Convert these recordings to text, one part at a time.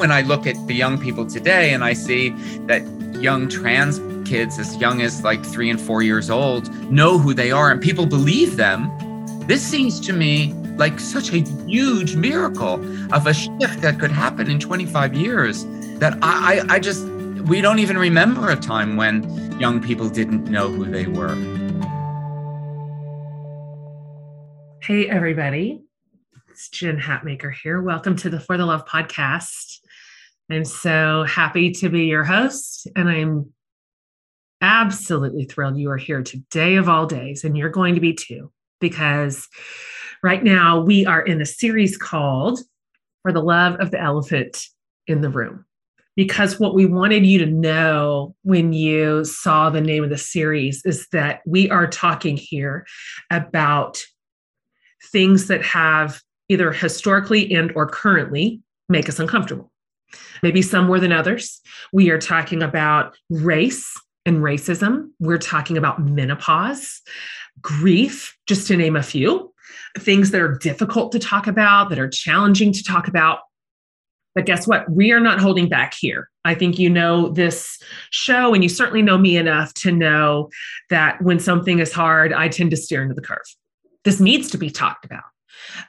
when I look at the young people today and I see that young trans kids as young as like three and four years old know who they are and people believe them, this seems to me like such a huge miracle of a shift that could happen in 25 years that I, I, I just, we don't even remember a time when young people didn't know who they were. Hey, everybody. It's Jen Hatmaker here. Welcome to the For the Love podcast. I'm so happy to be your host, and I'm absolutely thrilled you are here today of all days, and you're going to be too, because right now we are in a series called For the Love of the Elephant in the Room. Because what we wanted you to know when you saw the name of the series is that we are talking here about things that have either historically and or currently make us uncomfortable maybe some more than others. We are talking about race and racism. We're talking about menopause, grief, just to name a few things that are difficult to talk about, that are challenging to talk about. But guess what? We are not holding back here. I think you know this show, and you certainly know me enough to know that when something is hard, I tend to steer into the curve. This needs to be talked about.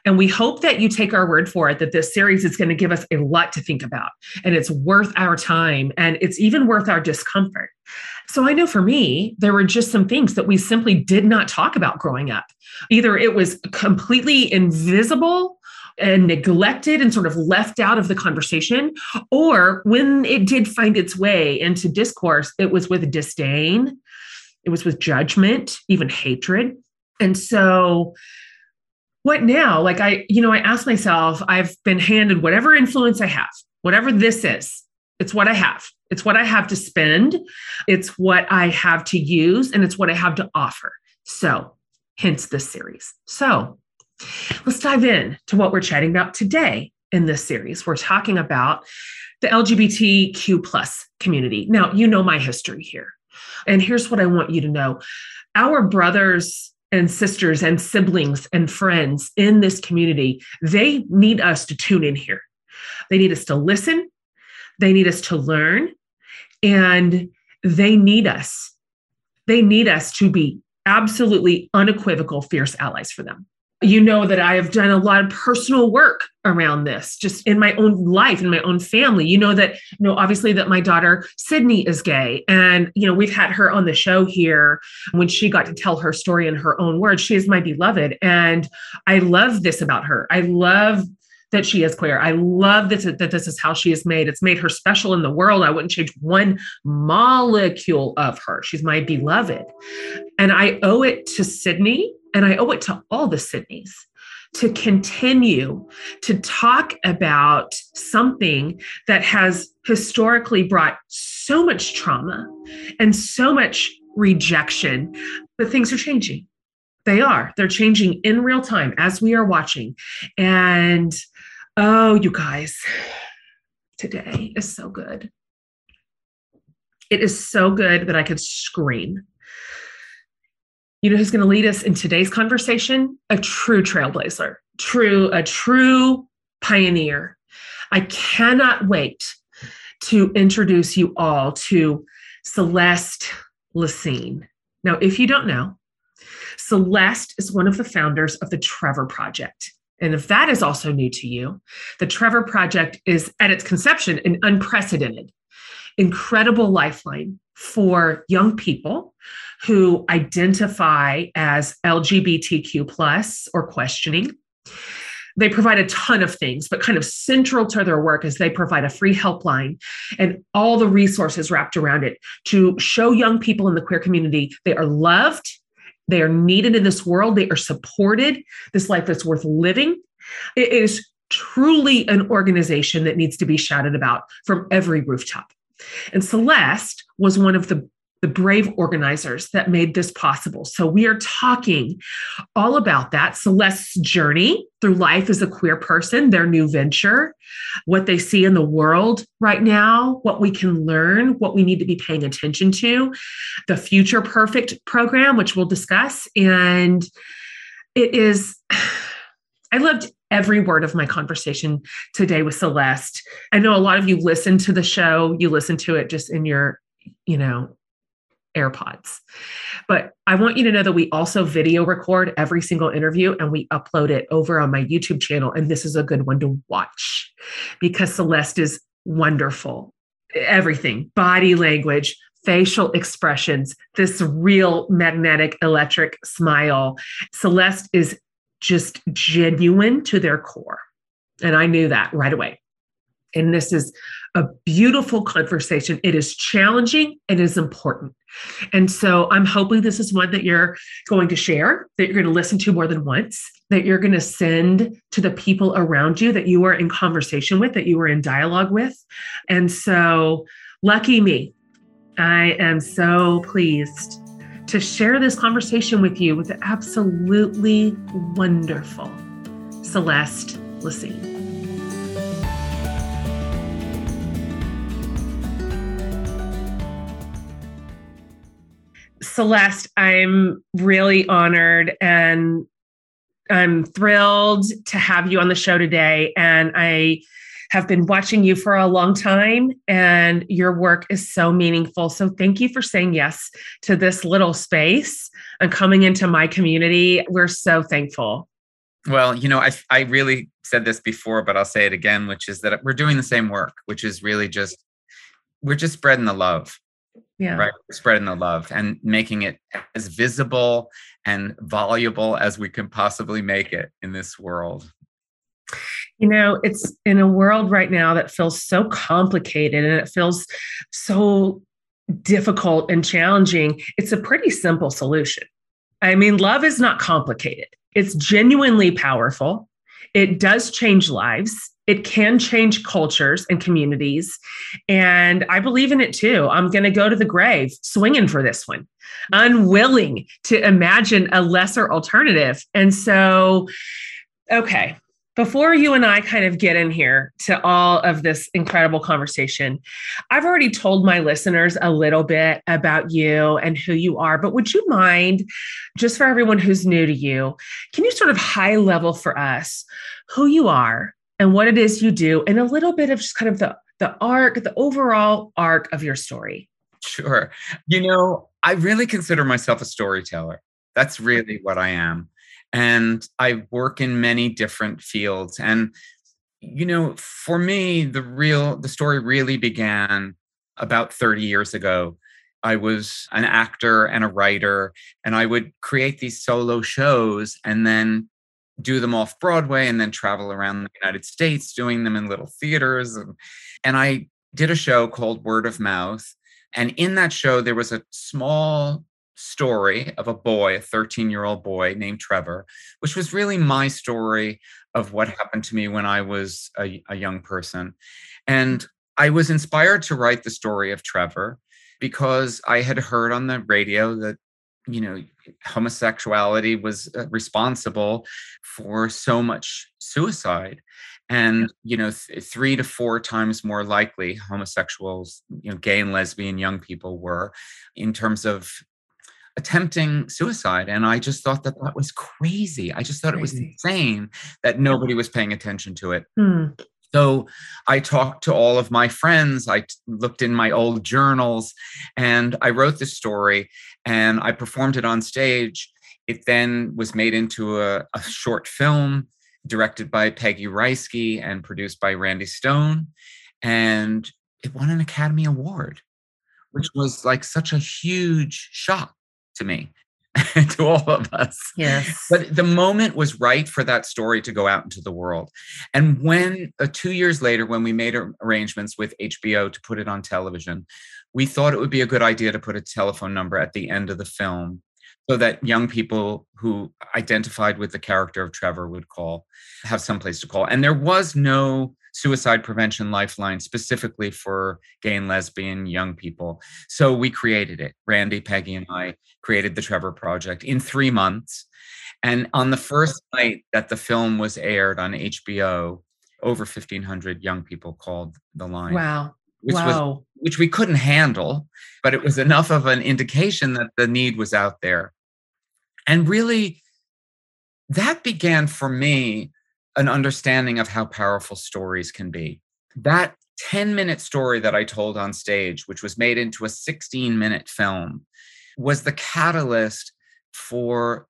And we hope that you take our word for it that this series is going to give us a lot to think about and it's worth our time and it's even worth our discomfort. So I know for me, there were just some things that we simply did not talk about growing up. Either it was completely invisible and neglected and sort of left out of the conversation, or when it did find its way into discourse, it was with disdain, it was with judgment, even hatred. And so what now? Like I, you know, I ask myself, I've been handed whatever influence I have, whatever this is, it's what I have. It's what I have to spend. It's what I have to use, and it's what I have to offer. So, hence this series. So, let's dive in to what we're chatting about today in this series. We're talking about the LGBTQ plus community. Now, you know my history here. And here's what I want you to know. Our brothers and sisters and siblings and friends in this community, they need us to tune in here. They need us to listen, they need us to learn, and they need us. They need us to be absolutely unequivocal, fierce allies for them you know that I have done a lot of personal work around this, just in my own life, in my own family. You know that, you know, obviously that my daughter Sydney is gay. And, you know, we've had her on the show here when she got to tell her story in her own words. She is my beloved. And I love this about her. I love that she is queer. I love that, that this is how she is made. It's made her special in the world. I wouldn't change one molecule of her. She's my beloved. And I owe it to Sydney and I owe it to all the Sydneys to continue to talk about something that has historically brought so much trauma and so much rejection. But things are changing. They are. They're changing in real time as we are watching. And oh, you guys, today is so good. It is so good that I could scream you know who's going to lead us in today's conversation? A true trailblazer, true, a true pioneer. I cannot wait to introduce you all to Celeste Lecesne. Now, if you don't know, Celeste is one of the founders of the Trevor Project. And if that is also new to you, the Trevor Project is at its conception an unprecedented, incredible lifeline for young people who identify as LGBTQ plus or questioning. They provide a ton of things, but kind of central to their work is they provide a free helpline and all the resources wrapped around it to show young people in the queer community they are loved, they are needed in this world, they are supported, this life is worth living. It is truly an organization that needs to be shouted about from every rooftop. And Celeste was one of the the brave organizers that made this possible. So, we are talking all about that Celeste's journey through life as a queer person, their new venture, what they see in the world right now, what we can learn, what we need to be paying attention to, the Future Perfect program, which we'll discuss. And it is, I loved every word of my conversation today with Celeste. I know a lot of you listen to the show, you listen to it just in your, you know, AirPods. But I want you to know that we also video record every single interview and we upload it over on my YouTube channel. And this is a good one to watch because Celeste is wonderful. Everything, body language, facial expressions, this real magnetic electric smile. Celeste is just genuine to their core. And I knew that right away. And this is a beautiful conversation. It is challenging, and it is important. And so I'm hoping this is one that you're going to share, that you're going to listen to more than once, that you're going to send to the people around you that you are in conversation with, that you are in dialogue with. And so, lucky me, I am so pleased to share this conversation with you with the absolutely wonderful Celeste Lecesne. Celeste, I'm really honored and I'm thrilled to have you on the show today. And I have been watching you for a long time, and your work is so meaningful. So, thank you for saying yes to this little space and coming into my community. We're so thankful. Well, you know, I, I really said this before, but I'll say it again, which is that we're doing the same work, which is really just, we're just spreading the love yeah. right? Spreading the love and making it as visible and voluble as we can possibly make it in this world. You know it's in a world right now that feels so complicated and it feels so difficult and challenging it's a pretty simple solution. I mean love is not complicated. It's genuinely powerful. It does change lives it can change cultures and communities. And I believe in it too. I'm going to go to the grave swinging for this one, unwilling to imagine a lesser alternative. And so, okay, before you and I kind of get in here to all of this incredible conversation, I've already told my listeners a little bit about you and who you are, but would you mind, just for everyone who's new to you, can you sort of high level for us who you are, and what it is you do and a little bit of just kind of the the arc the overall arc of your story. Sure. You know i really consider myself a storyteller. That's really what i am. And i work in many different fields. And you know for me the real the story really began about 30 years ago. I was an actor and a writer, and I would create these solo shows and then do them off Broadway and then travel around the United States doing them in little theaters. And, and I did a show called Word of Mouth. And in that show, there was a small story of a boy, a 13 year old boy named Trevor, which was really my story of what happened to me when I was a, a young person. And I was inspired to write the story of Trevor because I had heard on the radio that you know homosexuality was uh, responsible for so much suicide. And you know th- three to four times more likely homosexuals you know gay and lesbian young people were in terms of attempting suicide. And i just thought that that was crazy. I just thought crazy. it was insane that nobody was paying attention to it. Hmm. So I talked to all of my friends. I looked in my old journals and I wrote this story and I performed it on stage. It then was made into a, a short film directed by Peggy Rajski and produced by Randy Stone. And it won an Academy Award, which was like such a huge shock to me. to all of us. Yes. But the moment was right for that story to go out into the world. And when uh, two years later, when we made arrangements with HBO to put it on television, we thought it would be a good idea to put a telephone number at the end of the film so that young people who identified with the character of Trevor would call, have some place to call. And there was no suicide prevention lifeline specifically for gay and lesbian young people. So we created it. Randy, Peggy, and I created the Trevor Project in three months. And on the first night that the film was aired on HBO, over 1,500 young people called the line. Wow. Which wow. was which we couldn't handle, but it was enough of an indication that the need was out there. And really, that began for me an understanding of how powerful stories can be. That 10 minute story that I told on stage, which was made into a 16 minute film, was the catalyst for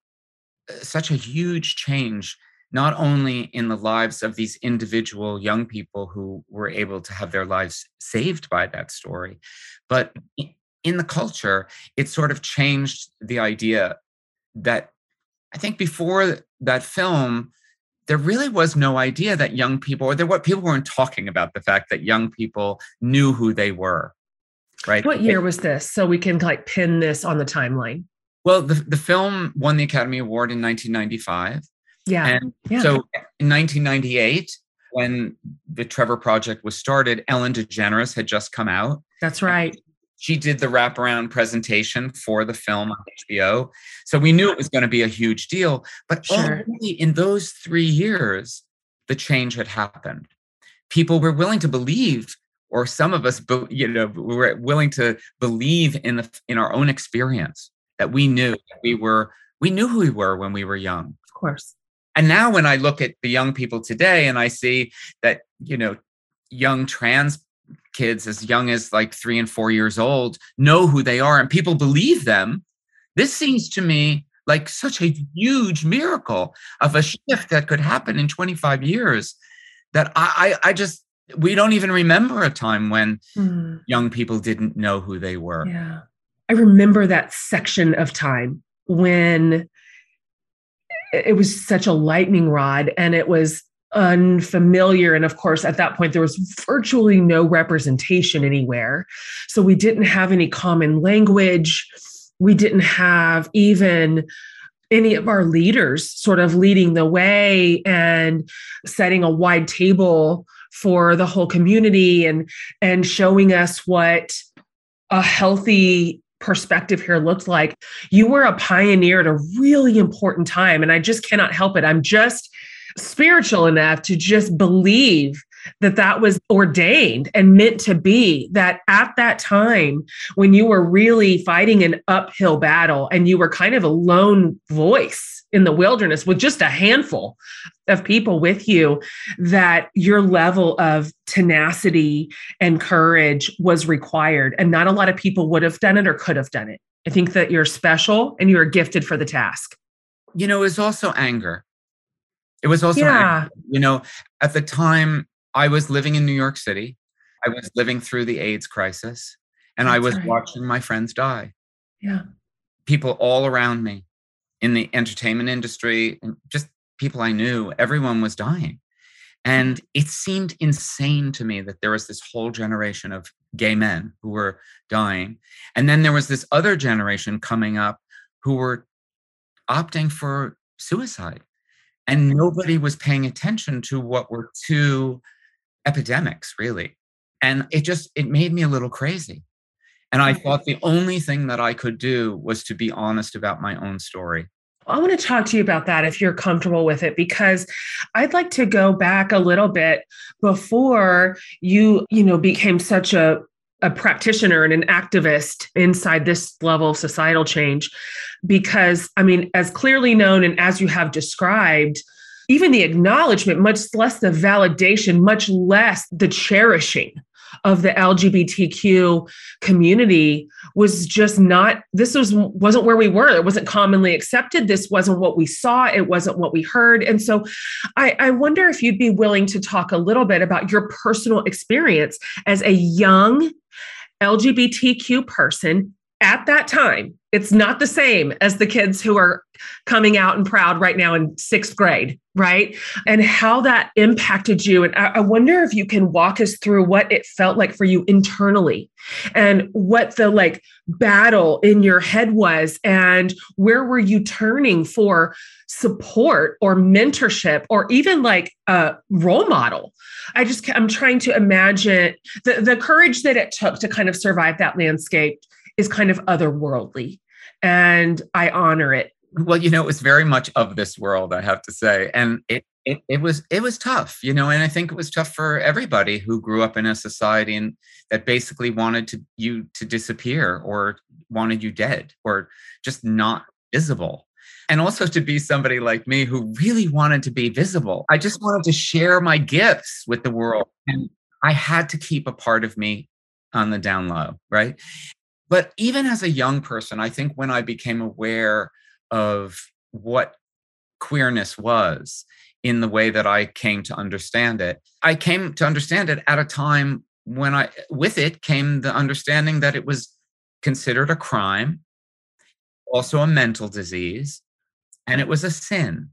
uh, such a huge change, not only in the lives of these individual young people who were able to have their lives saved by that story, but in the culture, it sort of changed the idea that I think before that film, there really was no idea that young people, or there what people weren't talking about the fact that young people knew who they were. Right. What year was this? So we can like pin this on the timeline. Well, the, the film won the Academy Award in 1995. Yeah. And yeah. so in 1998, when the Trevor Project was started, Ellen DeGeneres had just come out. That's right she did the wraparound presentation for the film on HBO. So we knew it was going to be a huge deal. But sure. in those three years, the change had happened. People were willing to believe, or some of us, you know, were willing to believe in the in our own experience that we knew that we mm-hmm. were we knew who we were when we were young. Of course. And now when I look at the young people today and I see that, you know, young trans kids as young as like three and four years old know who they are and people believe them. This seems to me like such a huge miracle of a shift that could happen in 25 years that I, I, I just, we don't even remember a time when mm. young people didn't know who they were. Yeah. I remember that section of time when it was such a lightning rod and it was unfamiliar. And of course, at that point, there was virtually no representation anywhere. So we didn't have any common language. We didn't have even any of our leaders sort of leading the way and setting a wide table for the whole community and and showing us what a healthy perspective here looked like you were a pioneer at a really important time and i just cannot help it i'm just spiritual enough to just believe that that was ordained and meant to be that at that time when you were really fighting an uphill battle and you were kind of a lone voice in the wilderness with just a handful of people with you that your level of tenacity and courage was required. And not a lot of people would have done it or could have done it. I think that you're special and you're gifted for the task. You know it's also anger it was also, yeah. you know, at the time I was living in New York City. I was living through the AIDS crisis and That's I was right. watching my friends die. Yeah. People all around me in the entertainment industry and just people I knew, everyone was dying. And it seemed insane to me that there was this whole generation of gay men who were dying. And then there was this other generation coming up who were opting for suicide and nobody was paying attention to what were two epidemics really. And it just it made me a little crazy. And i thought the only thing that i could do was to be honest about my own story. I want to talk to you about that if you're comfortable with it because I'd like to go back a little bit before you, you know, became such a a practitioner and an activist inside this level of societal change. Because i mean as clearly known and as you have described even the acknowledgement much less the validation much less the cherishing of the lgbtq community was just not this was wasn't where we were. It wasn't commonly accepted. This wasn't what we saw. It wasn't what we heard. And so i, I wonder if you'd be willing to talk a little bit about your personal experience as a young LGBTQ person at that time. It's not the same as the kids who are coming out and proud right now in sixth grade, right? And how that impacted you. And I, wonder if you can walk us through what it felt like for you internally and what the like battle in your head was and where were you turning for support or mentorship or even like a role model i just i'm trying to imagine the, the courage that it took to kind of survive that landscape is kind of otherworldly and i honor it well you know it was very much of this world i have to say and it it, it was it was tough you know and i think it was tough for everybody who grew up in a society and that basically wanted to you to disappear or wanted you dead or just not visible and also to be somebody like me who really wanted to be visible. I just wanted to share my gifts with the world. And I had to keep a part of me on the down low, right? But even as a young person, I think when I became aware of what queerness was in the way that I came to understand it, I came to understand it at a time when I, with it came the understanding that it was considered a crime, also a mental disease, and it was a sin.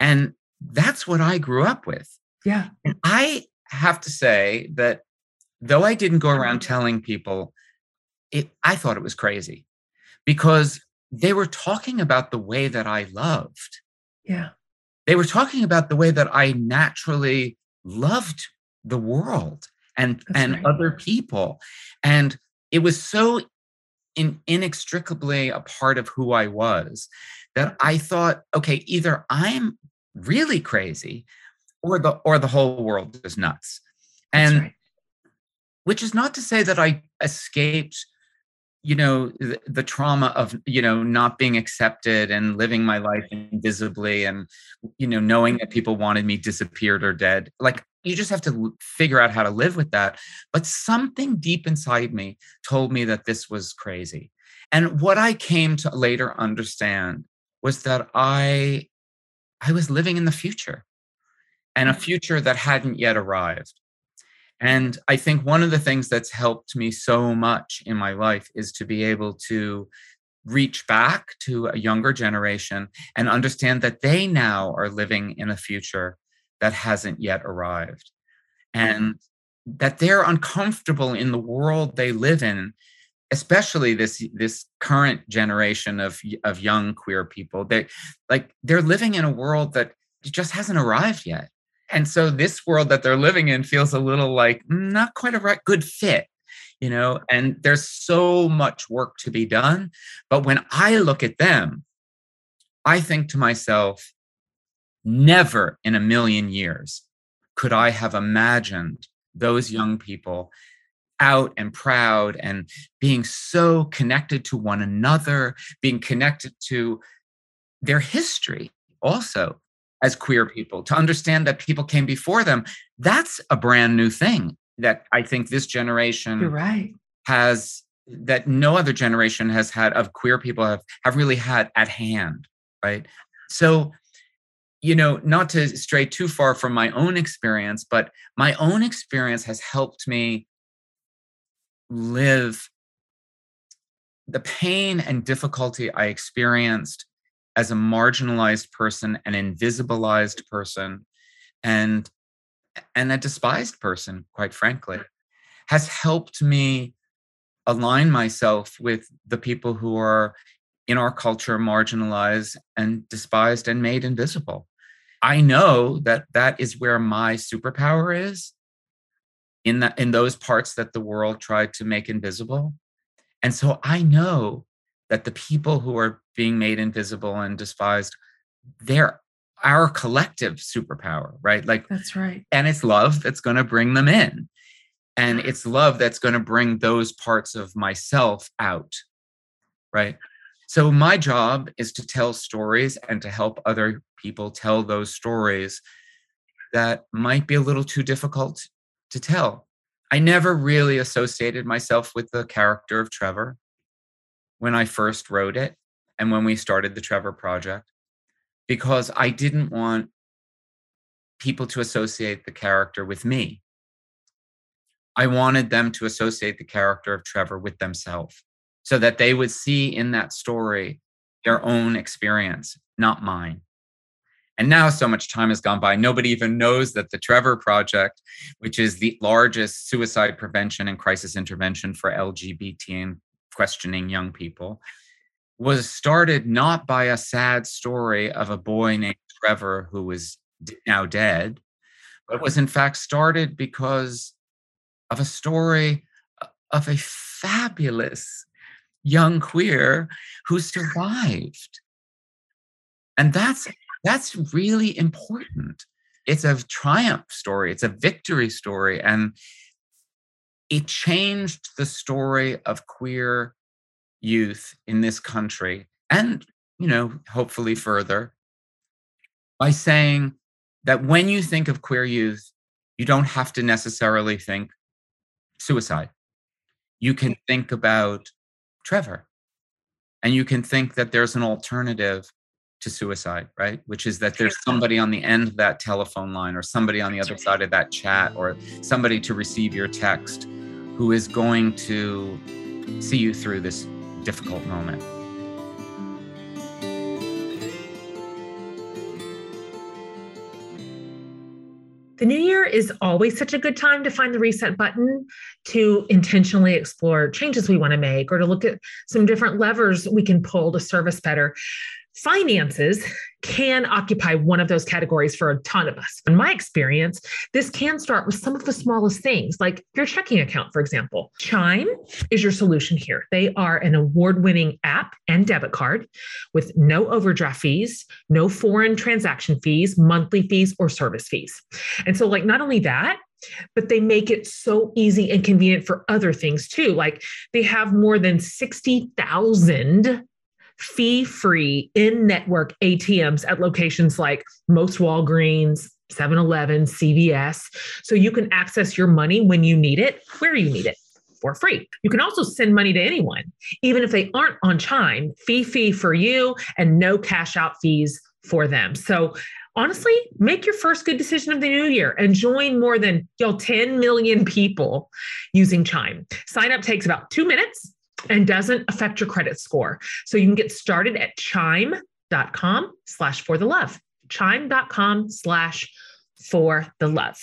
And that's what I grew up with. Yeah. And I have to say that though I didn't go around telling people, it, I thought it was crazy because they were talking about the way that I loved. Yeah. They were talking about the way that I naturally loved the world and That's and right. other people. And it was so in, inextricably a part of who I was that mm-hmm. I thought, okay, either I'm really crazy or the or the whole world is nuts. That's And right. which is not to say that I escaped, you know, the, the trauma of, you know, not being accepted and living my life invisibly and, you know, knowing that people wanted me disappeared or dead. Like you just have to figure out how to live with that. But something deep inside me told me that this was crazy. And what I came to later understand was that I I was living in the future and a mm. future that hadn't yet arrived. And I think one of the things that's helped me so much in my life is to be able to reach back to a younger generation and understand that they now are living in a future that hasn't yet arrived. And that they're uncomfortable in the world they live in especially this this current generation of of young queer people. They like they're living in a world that just hasn't arrived yet and so this world that they're living in feels a little like mm, not quite a right good fit you know and there's so much work to be done. But when i look at them i think to myself never in a million years could i have imagined those young people out and proud and being so connected to one another being connected to their history also as queer people to understand that people came before them that's a brand new thing that i think this generation You're right. has that no other generation has had of queer people have have really had at hand right so you know not to stray too far from my own experience but my own experience has helped me live the pain and difficulty i experienced as a marginalized person an invisibilized person and and a despised person quite frankly has helped me align myself with the people who are in our culture marginalized and despised and made invisible. I know that that is where my superpower is in that in those parts that the world tried to make invisible. And so i know that the people who are being made invisible and despised they're our collective superpower right? Like That's right. and it's love that's going to bring them in. And it's love that's going to bring those parts of myself out right? So my job is to tell stories and to help other people tell those stories that might be a little too difficult to tell. I never really associated myself with the character of trevor when i first wrote it and when we started the trevor project because i didn't want people to associate the character with me. I wanted them to associate the character of Trevor with themselves so that they would see in that story their own experience, not mine. And now so much time has gone by, nobody even knows that the Trevor Project, which is the largest suicide prevention and crisis intervention for LGBT questioning young people, was started not by a sad story of a boy mm-hmm. named Trevor who was now dead, but was in fact started because of a story uh, of a fabulous young queer who survived. And that's that's really important. It's a triumph story, it's a victory story and it changed the story of queer youth in this country and you know, hopefully further by saying that when you think of queer youth, you don't have to necessarily think suicide. You can think about Trevor and you can think that there's an alternative to suicide, right? Which is that there's somebody on the end of that telephone line or somebody on the other side of that chat or somebody to receive your text who is going to see you through this difficult moment. The new year is always such a good time to find the reset button to intentionally explore changes we want to make or to look at some different levers we can pull to service better finances can occupy one of those categories for a ton of us. In my experience, this can start with some of the smallest things, like your checking account, for example. Chime is your solution here. They are an award winning app and debit card with no overdraft fees, no foreign transaction fees, monthly fees, or service fees. And so, like, not only that, but they make it so easy and convenient for other things too. Like they have more than 60,000 fee free in network ATMs at locations like most Walgreens, 7 Eleven, CVS. So you can access your money when you need it, where you need it for free. You can also send money to anyone, even if they aren't on Chime, fee fee for you and no cash out fees for them. So honestly, make your first good decision of the new year and join more than know, 10 million people using Chime. Sign up takes about two minutes and doesn't affect your credit score. So you can get started at chime.com slash for the love. Chime.com slash for the love.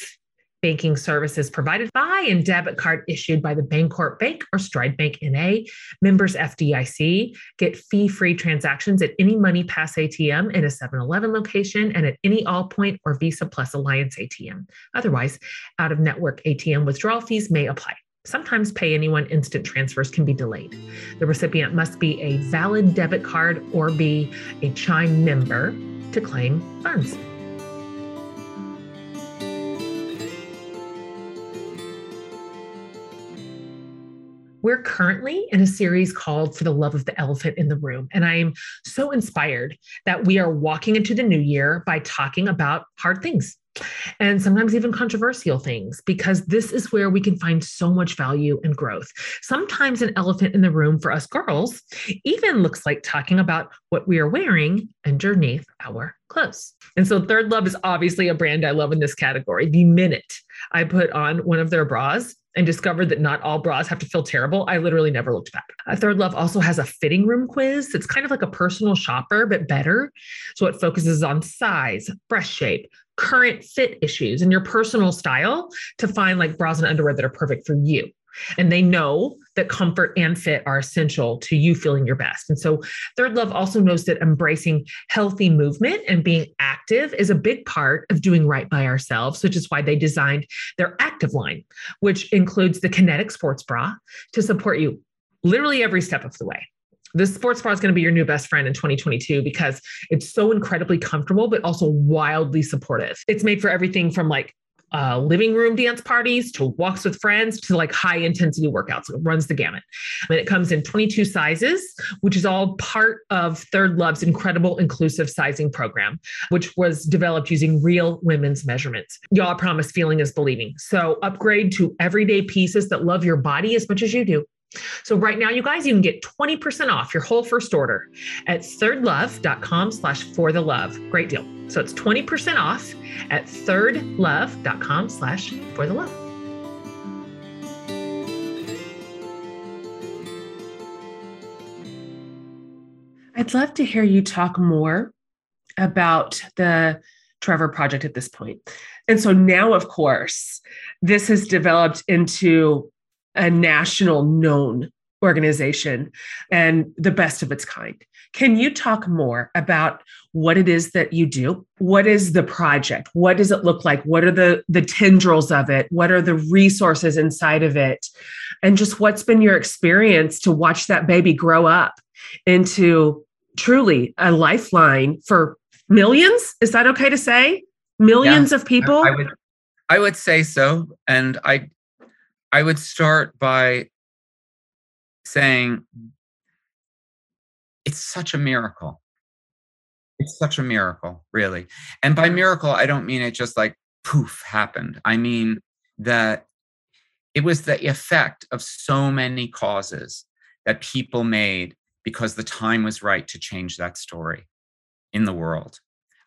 Banking services provided by and debit card issued by the Bancorp Bank or Stride Bank NA, members FDIC. Get fee free transactions at any Money Pass ATM in a 7 Eleven location and at any Allpoint or Visa Plus Alliance ATM. Otherwise, out of network ATM withdrawal fees may apply. Sometimes pay anyone instant transfers can be delayed. The recipient must be a valid debit card or be a Chime member to claim funds. We're currently in a series called For the Love of the Elephant in the Room. And I am so inspired that we are walking into the new year by talking about hard things and sometimes even controversial things, because this is where we can find so much value and growth. Sometimes an elephant in the room for us girls even looks like talking about what we are wearing underneath our clothes. And so, Third Love is obviously a brand I love in this category. The minute I put on one of their bras, and discovered that not all bras have to feel terrible, I literally never looked back. Third Love also has a fitting room quiz. It's kind of like a personal shopper, but better. So it focuses on size, breast shape, current fit issues and your personal style to find like bras and underwear that are perfect for you. And they know that comfort and fit are essential to you feeling your best. And so, Third Love also knows that embracing healthy movement and being active is a big part of doing right by ourselves, which is why they designed their active line, which includes the Kinetic Sports Bra to support you literally every step of the way this sports bra is going to be your new best friend in 2022 because it's so incredibly comfortable, but also wildly supportive. It's made for everything from like uh, living room dance parties to walks with friends to like high intensity workouts. It runs the gamut. And it comes in 22 sizes, which is all part of Third Love's incredible inclusive sizing program, which was developed using real women's measurements. Y'all promise feeling is believing. So upgrade to everyday pieces that love your body as much as you do so right now, you guys, you can get 20% off your whole first order at thirdlove.com slash for the love. Great deal. So it's 20% off at thirdlove.com slash for the love. I'd love to hear you talk more about the Trevor project at this point. And so now, of course, this has developed into a national known organization and the best of its kind. Can you talk more about what it is that you do? What is the project? What does it look like? What are the the tendrils of it? What are the resources inside of it? And just what's been your experience to watch that baby grow up into truly a lifeline for millions? Is that okay to say? Millions yeah, of people? I would I would say so. And I I would start by saying it's such a miracle it's such a miracle, really. And by miracle, I don't mean it just like poof happened. I mean that it was the effect of so many causes that people made because the time was right to change that story in the world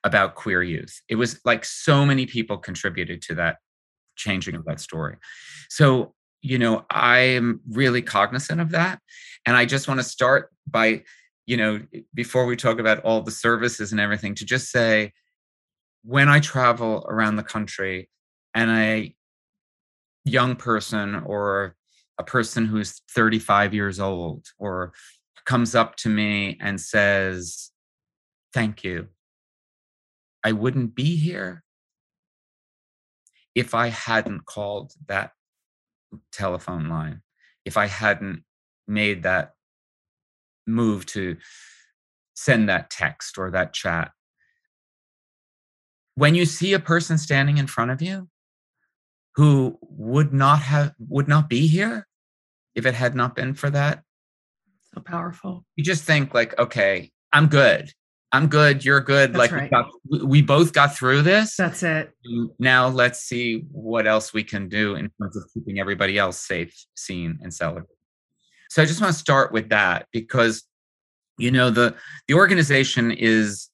about queer youth. It was like so many people contributed to that changing of that story. So, you know, I am really cognizant of that. And I just want to start by, you know, before we talk about all the services and everything, to just say when I travel around the country and a young person or a person who's 35 years old or comes up to me and says, Thank you. I wouldn't be here if I hadn't called that telephone line, if I hadn't made that move to send that text or that chat. When you see a person standing in front of you who would not have would not be here if it had not been for that so powerful you just think like okay i'm good i'm good you're good. That's like right. we, got, we- both got through this. That's it. Now let's see what else we can do in terms of keeping everybody else safe seen and celebrated. So i just want to start with that because you know the the organization is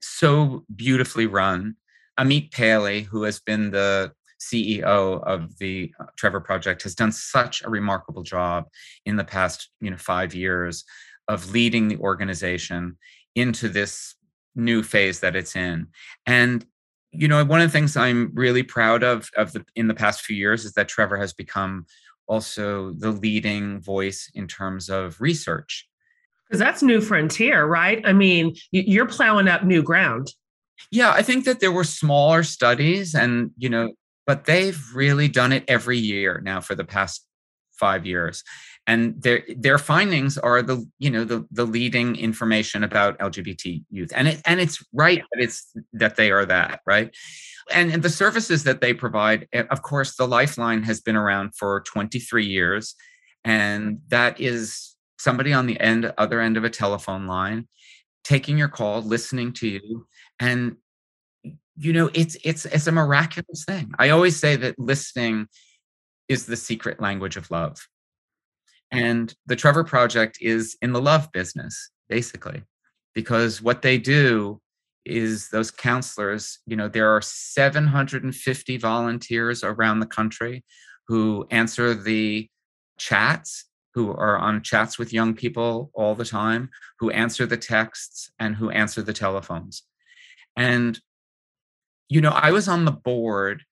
so beautifully run. Amit paley who has been the ceo of the uh, trevor project has done such a remarkable job in the past you know five years of leading the organization into this new phase that it's in. And you know one of the things i'm really proud of of the in the past few years is that trevor has become also the leading voice in terms of research. Because that's new frontier right? I mean you're plowing up new ground. Yeah i think that there were smaller studies and you know but they've really done it every year now for the past five years and their their findings are the you know the the leading information about lgbt youth. And it and it's right that it's that they are that right? And, and the services that they provide eh, of course the lifeline has been around for 23 years. And that is somebody on the end other end of a telephone line taking your call listening to you. And you know it's it's it's a miraculous thing. I always say that listening is the secret language of love and the trevor project is in the love business basically because what they do is those counselors you know there are 750 volunteers around the country who answer the chats who are on chats with young people all the time who answer the texts and who answer the telephones. And you know i was on the board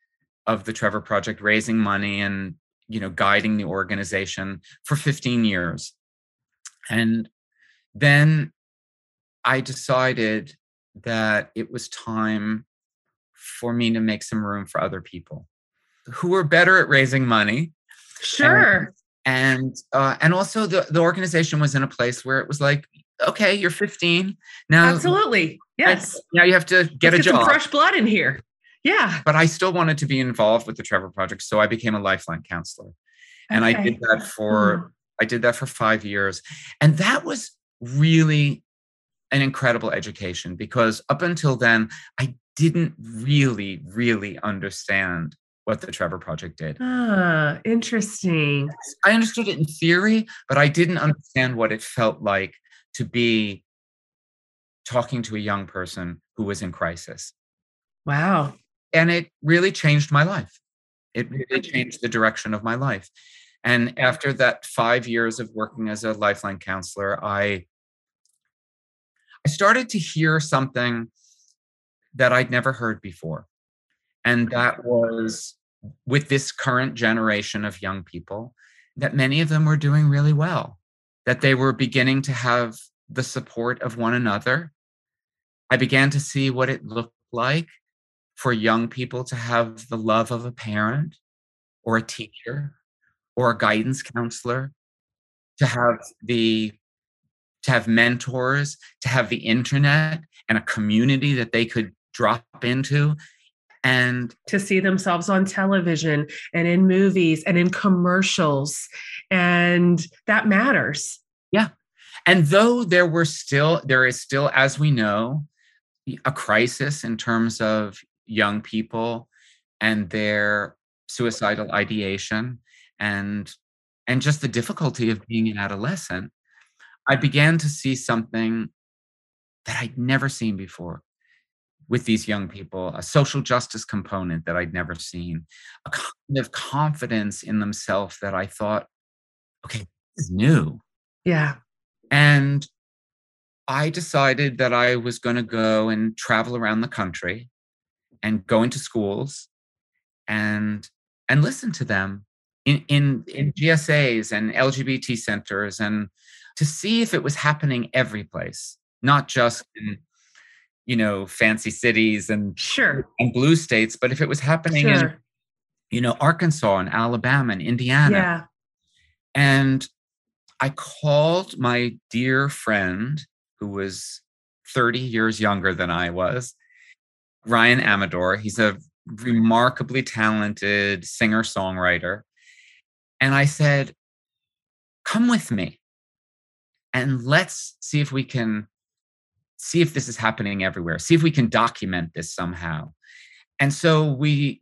of the trevor project raising money and you know guiding the organization for 15 years. And then i decided that it was time for me to make some room for other people who were better at raising money. Sure. And uh, and also the the organization was in a place where it was like okay you're 15 now absolutely. yes. now you have to get Let's a job some fresh blood in here yeah. But i still wanted to be involved with the trevor project so i became a lifeline counselor. And i did that for Hmm. i did that for five years. And that was really an incredible education because up until then i didn't really really understand what the trevor project did. Ah interesting. I understood it in theory, but I didn't understand what it felt like to be talking to a young person who was in crisis. wow And it really changed my life. It really changed the direction of my life. And after that five years of working as a lifeline counselor, I I started to hear something that I'd never heard before. And that was with this current generation of young people, that many of them were doing really well, that they were beginning to have the support of one another. I began to see what it looked like for young people to have the love of a parent or a teacher or a guidance counselor, to have the to have mentors, to have the internet and a community that they could drop into and to see themselves on television and in movies and in commercials and that matters Yeah. and though there were still there is still as we know a crisis in terms of young people and their suicidal ideation and and just the difficulty of being an adolescent i began to see something that i'd never seen before with these young people a social justice component that i'd never seen a kind of confidence in themselves that i thought okay this is new. Yeah. And I decided that I was going to go and travel around the country and go into schools and and listen to them in in, in GSAs and LGBT centers and to see if it was happening every place, not just in you know fancy cities and sure and blue states, but if it was happening sure. in you know Arkansas and Alabama and Indiana. Yeah. And I called my dear friend who was 30 years younger than I was, Ryan Amador. He's a remarkably talented singer songwriter. And I said, Come with me and let's see if we can see if this is happening everywhere, see if we can document this somehow. And so we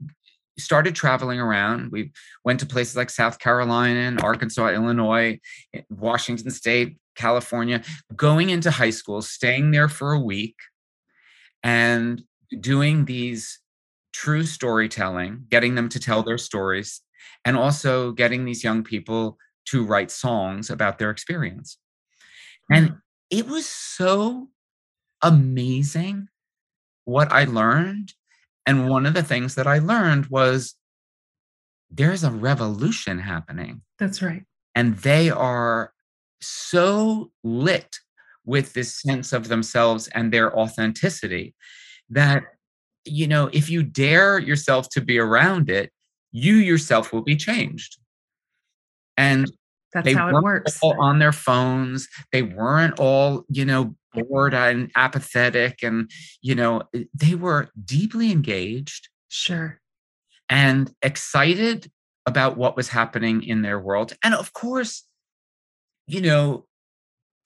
started traveling around. We went to places like South Carolina and Arkansas, Illinois, Washington State, California, going into high school, staying there for a week, and doing these true storytelling, getting them to tell their stories, and also getting these young people to write songs about their experience. And mm. it was so amazing what I learned. And one of the things that I learned was there's a revolution happening. That's right. And they are so lit with this sense of themselves and their authenticity that you know if you dare yourself to be around it you yourself will be changed. And that's they how it works. all on their phones. They weren't all you know bored and apathetic and you know eh, they were deeply engaged sure. and excited about what was happening in their world. And of course you know,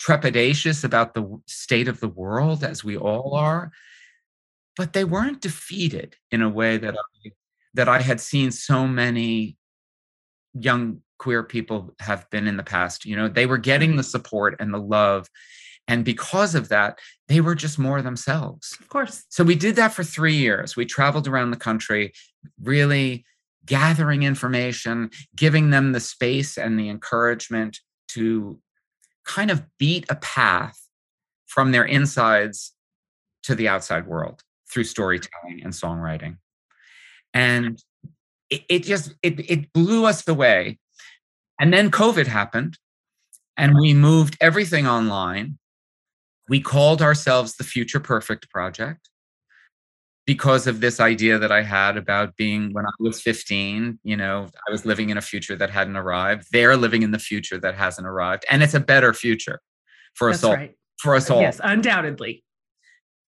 trepidatious about the state of the world, as we all are, but they weren't defeated in a way that I, that I had seen so many young queer people have been in the past. You know, they were getting the support and the love. And because of that, they were just more themselves. Of course. So we did that for three years. We traveled around the country, really gathering information, giving them the space and the encouragement to kind of beat a path from their insides to the outside world through storytelling and songwriting. And it, it just it, it blew us away. And then COVID happened and we moved everything online. We called ourselves the Future Perfect Project because of this idea that I had about being when I was 15, you know, I was living in a future that hadn't arrived. They're living in the future that hasn't arrived. And it's a better future for That's us all. Right. For us all. Yes, undoubtedly.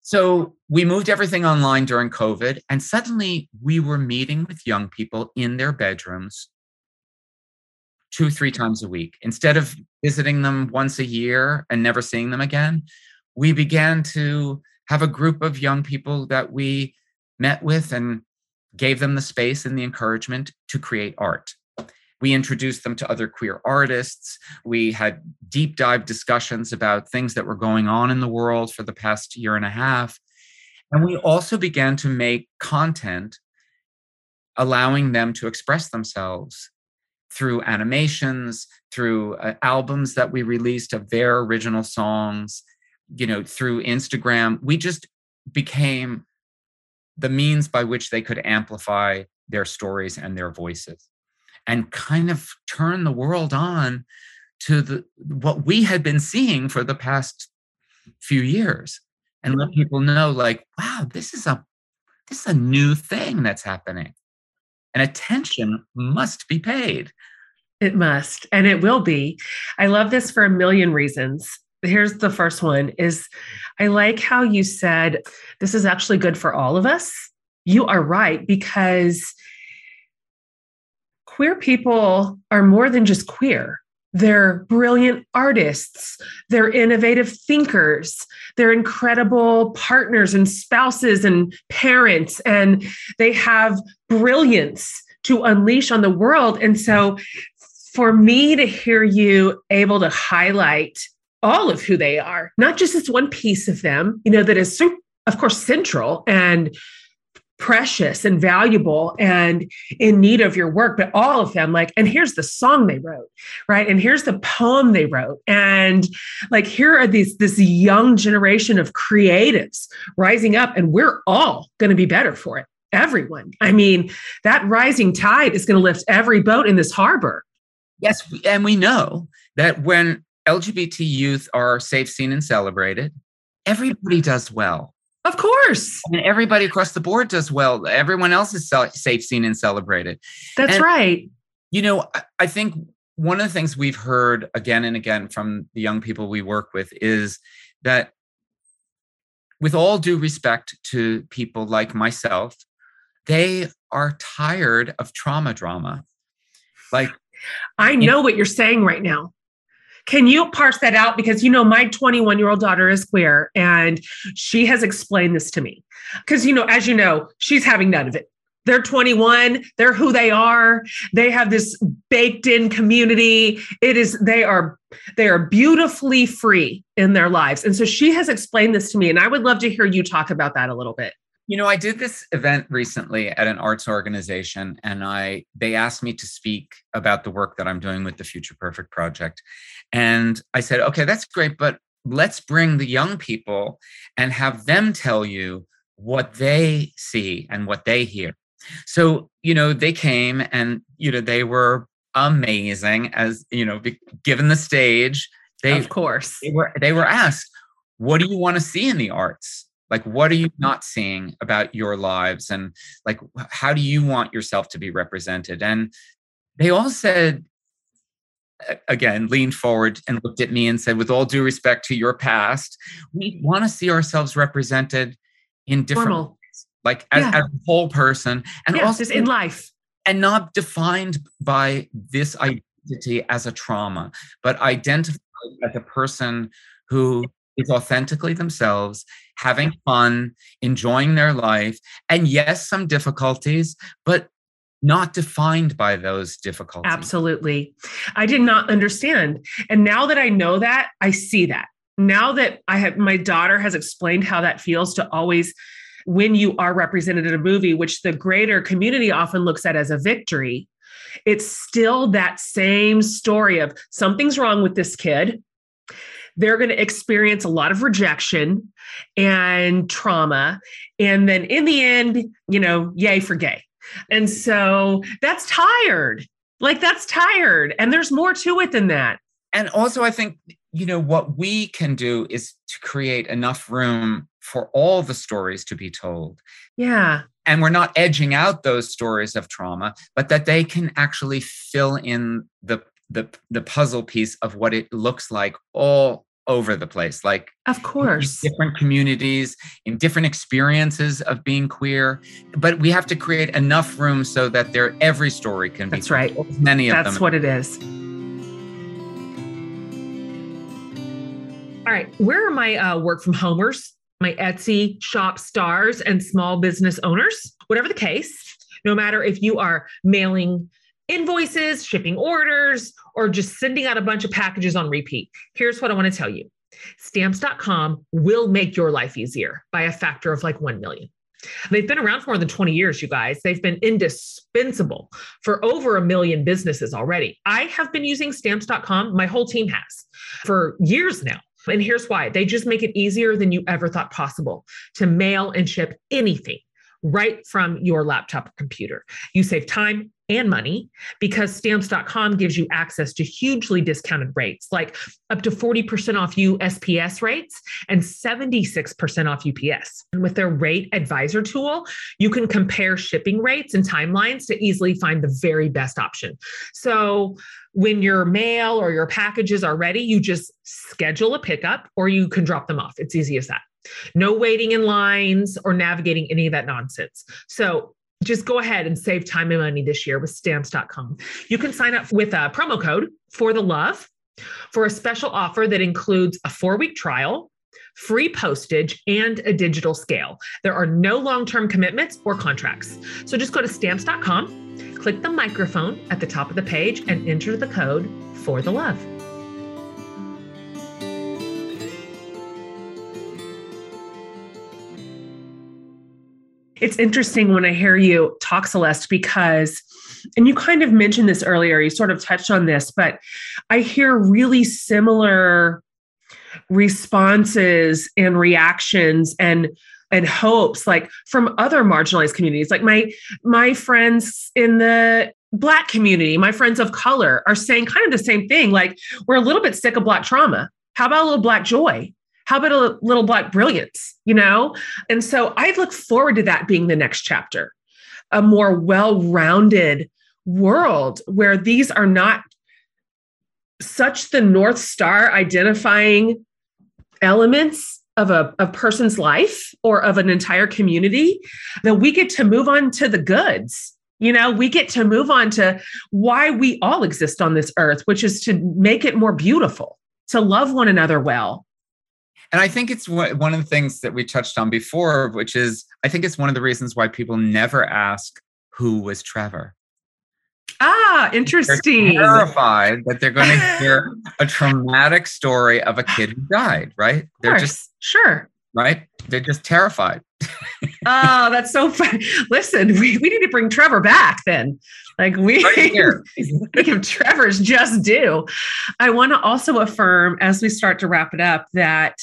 So we moved everything online during COVID, and suddenly we were meeting with young people in their bedrooms two, three times a week. Instead of visiting them once a year and never seeing them again, we began to have a group of young people that we met with and gave them the space and the encouragement to create art. We introduced them to other queer artists. We had deep dive discussions about things that were going on in the world for the past year and a half. And we also began to make content allowing them to express themselves through animations, through uh, albums that we released of their original songs, you know, through Instagram, we just became the means by which they could amplify their stories and their voices and kind of turn the world on to the what we had been seeing for the past few years and let people know like wow this is a this is a new thing that's happening. And attention must be paid. It must and it will be. I love this for a million reasons. Here's the first one is I like how you said this is actually good for all of us. You are right because queer people are more than just queer. they're brilliant artists, they're innovative thinkers, they're incredible partners and spouses and parents, and they have brilliance to unleash on the world. And so, for me to hear you able to highlight all of who they are, not just this one piece of them, you know, that is, of course, central and precious and valuable and in need of your work but all of them like and here's the song they wrote right? And here's the poem they wrote. And like here are these this young generation of creatives rising up and we're all going to be better for it everyone. I mean that rising tide is going to lift every boat in this harbor. Yes and we know that when lgbt youth are safe seen and celebrated everybody does well of course. And everybody across the board does well. Everyone else is safe, seen, and celebrated. That's and, right. You know, I think one of the things we've heard again and again from the young people we work with is that, with all due respect to people like myself, they are tired of trauma drama. Like, I know what you're saying right now. Can you parse that out? Because, you know, my 21 year old daughter is queer and she has explained this to me. Because, you know, as you know, she's having none of it. They're 21, they're who they are. They have this baked in community. It is, they are, they are beautifully free in their lives. And so she has explained this to me. And I would love to hear you talk about that a little bit. You know, I did this event recently at an arts organization and I they asked me to speak about the work that I'm doing with the Future Perfect project. And I said, "Okay, that's great, but let's bring the young people and have them tell you what they see and what they hear." So, you know, they came and you know, they were amazing as, you know, given the stage, they Of course. They were they were asked, "What do you want to see in the arts?" like what are you not seeing about your lives and like how do you want yourself to be represented and they all said again leaned forward and looked at me and said with all due respect to your past we want to see ourselves represented in different ways, like as, yeah. as, a whole person and yeah, also in life. and not defined by this identity as a trauma but identified as a person who is authentically themselves, having fun, enjoying their life, and yes, some difficulties, but not defined by those difficulties. Absolutely. I did not understand. And now that I know that, I see that. Now that I have my daughter has explained how that feels to always when you are represented in a movie, which the greater community often looks at as a victory, it's still that same story of something's wrong with this kid they're going to experience a lot of rejection and trauma. And then in the end, you know, yay for gay. And so that's tired. Like that's tired. And there's more to it than that. And also, I think, you know, what we can do is to create enough room for all the stories to be told. Yeah. And we're not edging out those stories of trauma, but that they can actually fill in the the the puzzle piece of what it looks like all over the place like of course. different communities in different experiences of being queer but we have to create enough room so that there every story can be that's right. many of that's them that's what it is. All right where are my uh, work from homers? My etsy shop stars and small business owners? Whatever the case no matter if you are mailing invoices, shipping orders, or just sending out a bunch of packages on repeat. Here's what I want to tell you stamps.com will make your life easier by a factor of like 1 million. They've been around for more than 20 years, you guys. They've been indispensable for over a million businesses already. I have been using stamps.com, my whole team has for years now. And here's why they just make it easier than you ever thought possible to mail and ship anything right from your laptop or computer. You save time and money because stamps.com gives you access to hugely discounted rates, like up to 40% off USPS rates and 76% off UPS. And with their rate advisor tool, you can compare shipping rates and timelines to easily find the very best option. So when your mail or your packages are ready, you just schedule a pickup or you can drop them off. It's easy as that. No waiting in lines or navigating any of that nonsense. So just go ahead and save time and money this year with stamps.com. You can sign up with a promo code for the love for a special offer that includes a four week trial, free postage, and a digital scale. There are no long term commitments or contracts. So just go to stamps.com, click the microphone at the top of the page, and enter the code for the love. It's interesting when I hear you talk, Celeste, because, and you kind of mentioned this earlier, you sort of touched on this, but I hear really similar responses and reactions and and hopes like from other marginalized communities. Like my my friends in the black community my friends of color are saying kind of the same thing like we're a little bit sick of black trauma. How about a little black joy how about a little black brilliance you know? And so i look forward to that being the next chapter a more well-rounded world where these are not such the north star identifying elements of a, a person's life or of an entire community that we get to move on to the goods you know? We get to move on to why we all exist on this earth which is to make it more beautiful to love one another well and I think it's one of the things that we touched on before, which is I think it's one of the reasons why people never ask who was Trevor. Ah, interesting. They're terrified that they're going to hear a traumatic story of a kid who died, right? They're just sure. Right? They're just terrified. oh, that's so funny. Listen, we, we need to bring Trevor back then. Like we right give Trevor's just due. I want to also affirm as we start to wrap it up that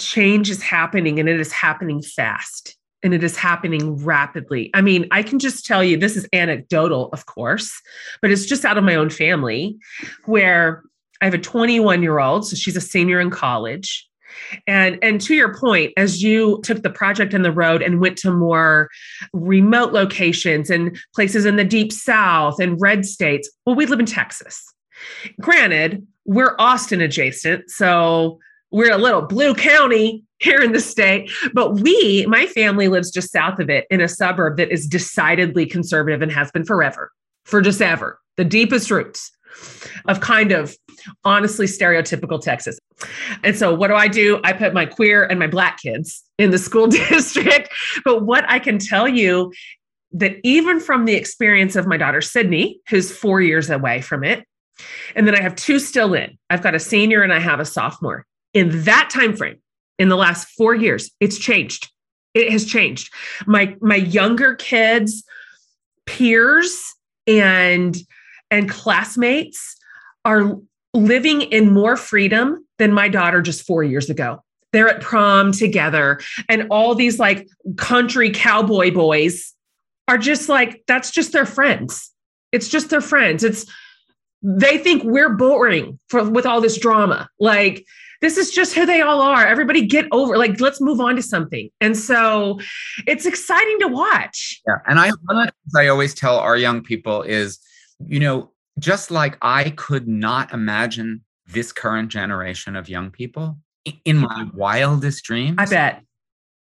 change is happening and it is happening fast and it is happening rapidly. I mean, I can just tell you this is anecdotal, of course, but it's just out of my own family where I have a 21 year old, so she's a senior in college. And and to your point, as you took the project on the road and went to more remote locations and places in the deep south and red states, well, we live in Texas. Granted, we're Austin adjacent, so we're a little blue county here in the state, but we, my family lives just south of it in a suburb that is decidedly conservative and has been forever, for just ever, the deepest roots of kind of honestly stereotypical Texas. And so, what do I do? I put my queer and my black kids in the school district. But what I can tell you that even from the experience of my daughter Sydney, who's four years away from it, and then I have two still in. I've got a senior and I have a sophomore in that time frame in the last 4 years it's changed. It has changed. My my younger kids peers and and classmates are living in more freedom than my daughter just 4 years ago. They're at prom together and all these like country cowboy boys are just like that's just their friends. It's just their friends. It's they think we're boring for with all this drama. Like this is just who they all are. Everybody get over, like, let's move on to something. And so it's exciting to watch. Yeah. And I, one of the things I always tell our young people is, you know, just like I could not imagine this current generation of young people in my wildest dreams. I bet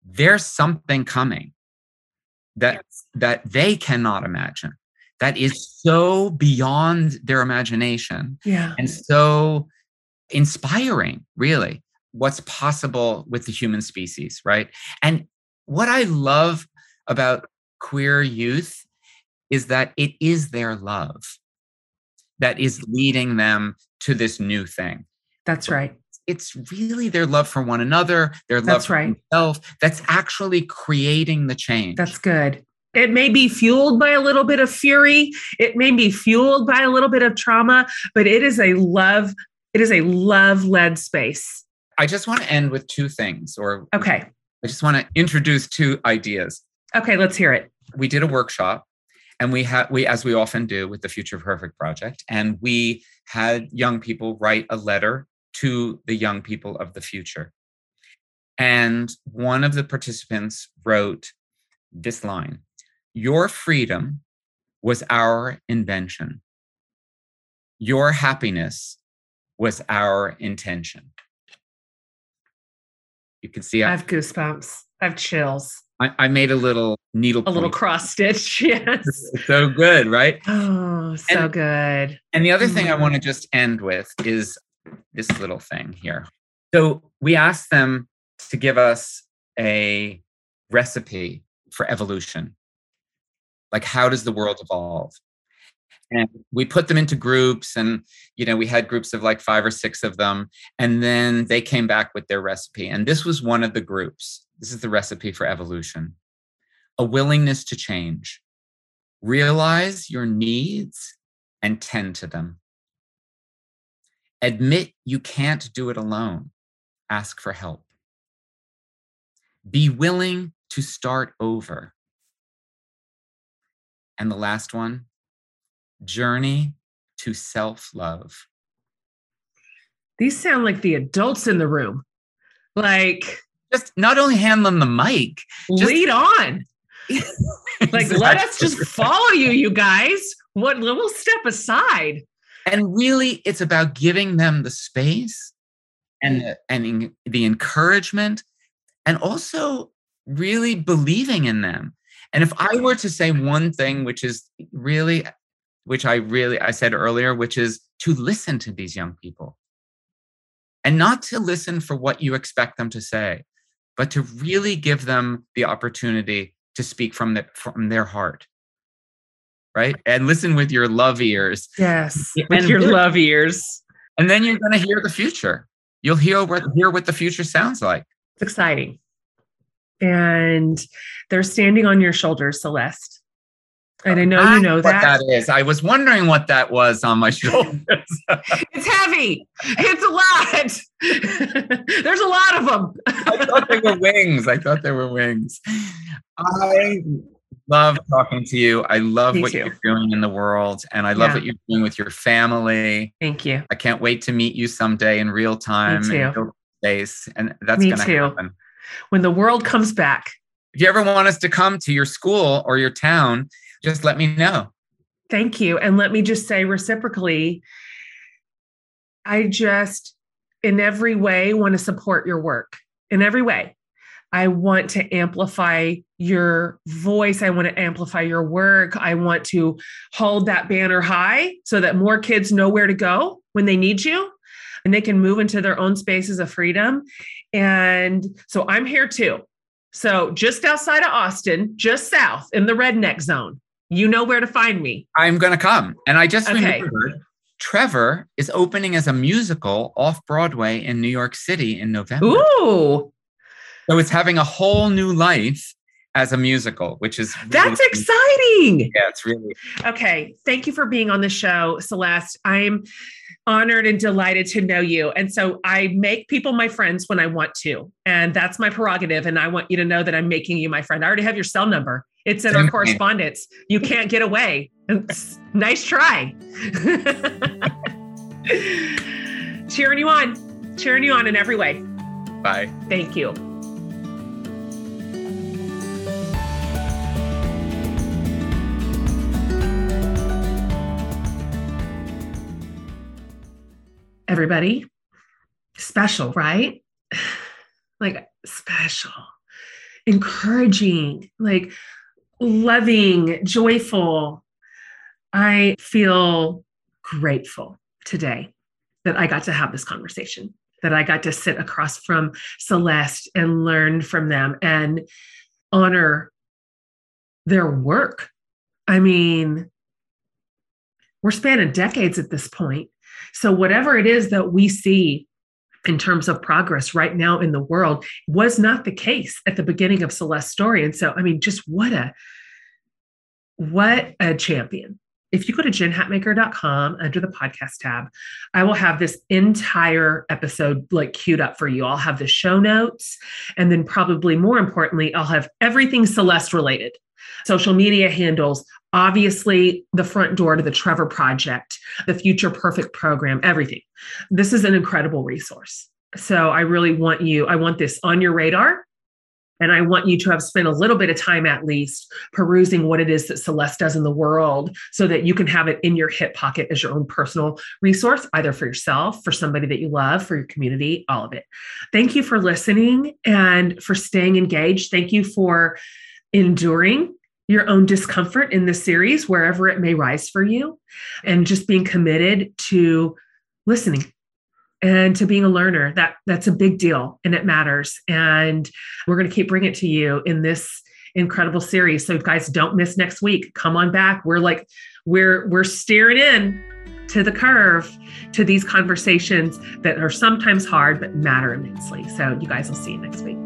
there's something coming that that they cannot imagine that is so beyond their imagination yeah and so inspiring, really, what's possible with the human species, right? And what I love about queer youth is that it is their love that is leading them to this new thing. That's right. It's really their love for one another, their love that's for right. themselves that's actually creating the change. That's good. It may be fueled by a little bit of fury. It may be fueled by a little bit of trauma, but it is a love it is a love led space. I just want to end with two things, or okay. I just want to introduce two ideas. Okay, let's hear it. We did a workshop and we had we as we often do with the future perfect project and we had young people write a letter to the young people of the future and one of the participants wrote this line your freedom was our invention your happiness was our intention. You can see I have goosebumps. I have chills. I, I made a little needle. A little cross stitch. Yes. so good, right? Oh, so And- good. And the other thing I Mm. want to just end with is this little thing here. So we asked them to give us a recipe for evolution. Like, how does the world evolve? And we put them into groups, and you know, we had groups of like five or six of them, and then they came back with their recipe. And this was one of the groups. This is the recipe for evolution a willingness to change. Realize your needs and tend to them. Admit you can't do it alone. Ask for help. Be willing to start over. And the last one journey to self love. These sound like the adults in the room. Like, Just not only hand them the mic, Just- lead on. Like, let us just follow you, you guys. What we'll step aside. and really it's about giving them the space and the, and the encouragement and also really believing in them and if i were to say one thing which is really which i really i said earlier which is to listen to these young people and not to listen for what you expect them to say but to really give them the opportunity to speak from the, from their heart right and listen with your love ears Yes. Yeah, With and your love ears. and then you're going to hear the future. You'll hear what hear what the future sounds like. It's exciting. And they're standing on your shoulders, Celeste. And I know you know That's that. What that is. I was wondering what that was on my shoulders. It's heavy. It's a lot. There's a lot of them. I thought they were wings. I thought they were wings. I love talking to you. I love Me what too. you're doing in the world, and I love Yeah. what you're doing with your family. Thank you. I can't wait to meet you someday in real time. too. in real space, and that's Me going to too. happen. When the world comes back, If you ever want us to come to your school or your town, just let me know. thank you. And let me just say reciprocally, I just, in every way, want to support your work. In every way. I want to amplify your voice. I want to amplify your work. I want to hold that banner high so that more kids know where to go when they need you and they can move into their own spaces of freedom. And so I'm here too. So just outside of Austin, just south in the redneck zone, you know where to find me. I'm going to come. And I just Okay. remembered Trevor is opening as a musical off Broadway in New York City in November. Ooh, So it's having a whole new life as a musical, which is really- that's exciting. Yeah, it's really Okay. Thank you for being on the show, Celeste. I'm honored and delighted to know you. And so I make people my friends when I want to. And that's my prerogative. And I want you to know that I'm making you my friend. I already have your cell number, it's in our correspondence. You can't get away. Nice try. Cheering you on, cheering you on in every way. bye. Thank you. Everybody, special, right? Like special, encouraging, like loving, joyful. I feel grateful today that I got to have this conversation that I got to sit across from Celeste and learn from them and honor their work. I mean, we're spanning decades at this point. So, whatever it is that we see in terms of progress right now in the world was not the case at the beginning of Celeste's story. And so, I mean, just what a what a champion. If you go to jenhatmaker.com under the podcast tab, I will have this entire episode like queued up for you. I'll have the show notes. And then, probably more importantly, I'll have everything Celeste related social media handles, obviously, the front door to the Trevor Project, the Future Perfect program, everything. This is an incredible resource. So, I really want you, I want this on your radar. And I want you to have spent a little bit of time at least perusing what it is that Celeste does in the world so that you can have it in your hip pocket as your own personal resource, either for yourself, for somebody that you love, for your community, all of it. Thank you for listening and for staying engaged. Thank you for enduring your own discomfort in this series, wherever it may rise for you, and just being committed to listening and to being a learner. That that's a big deal and it matters. And we're going to keep bringing it to you in this incredible series. So guys don't miss next week. Come on back. We're like we're we're steering in to the curve to these conversations that are sometimes hard but matter immensely. So you guys will see you next week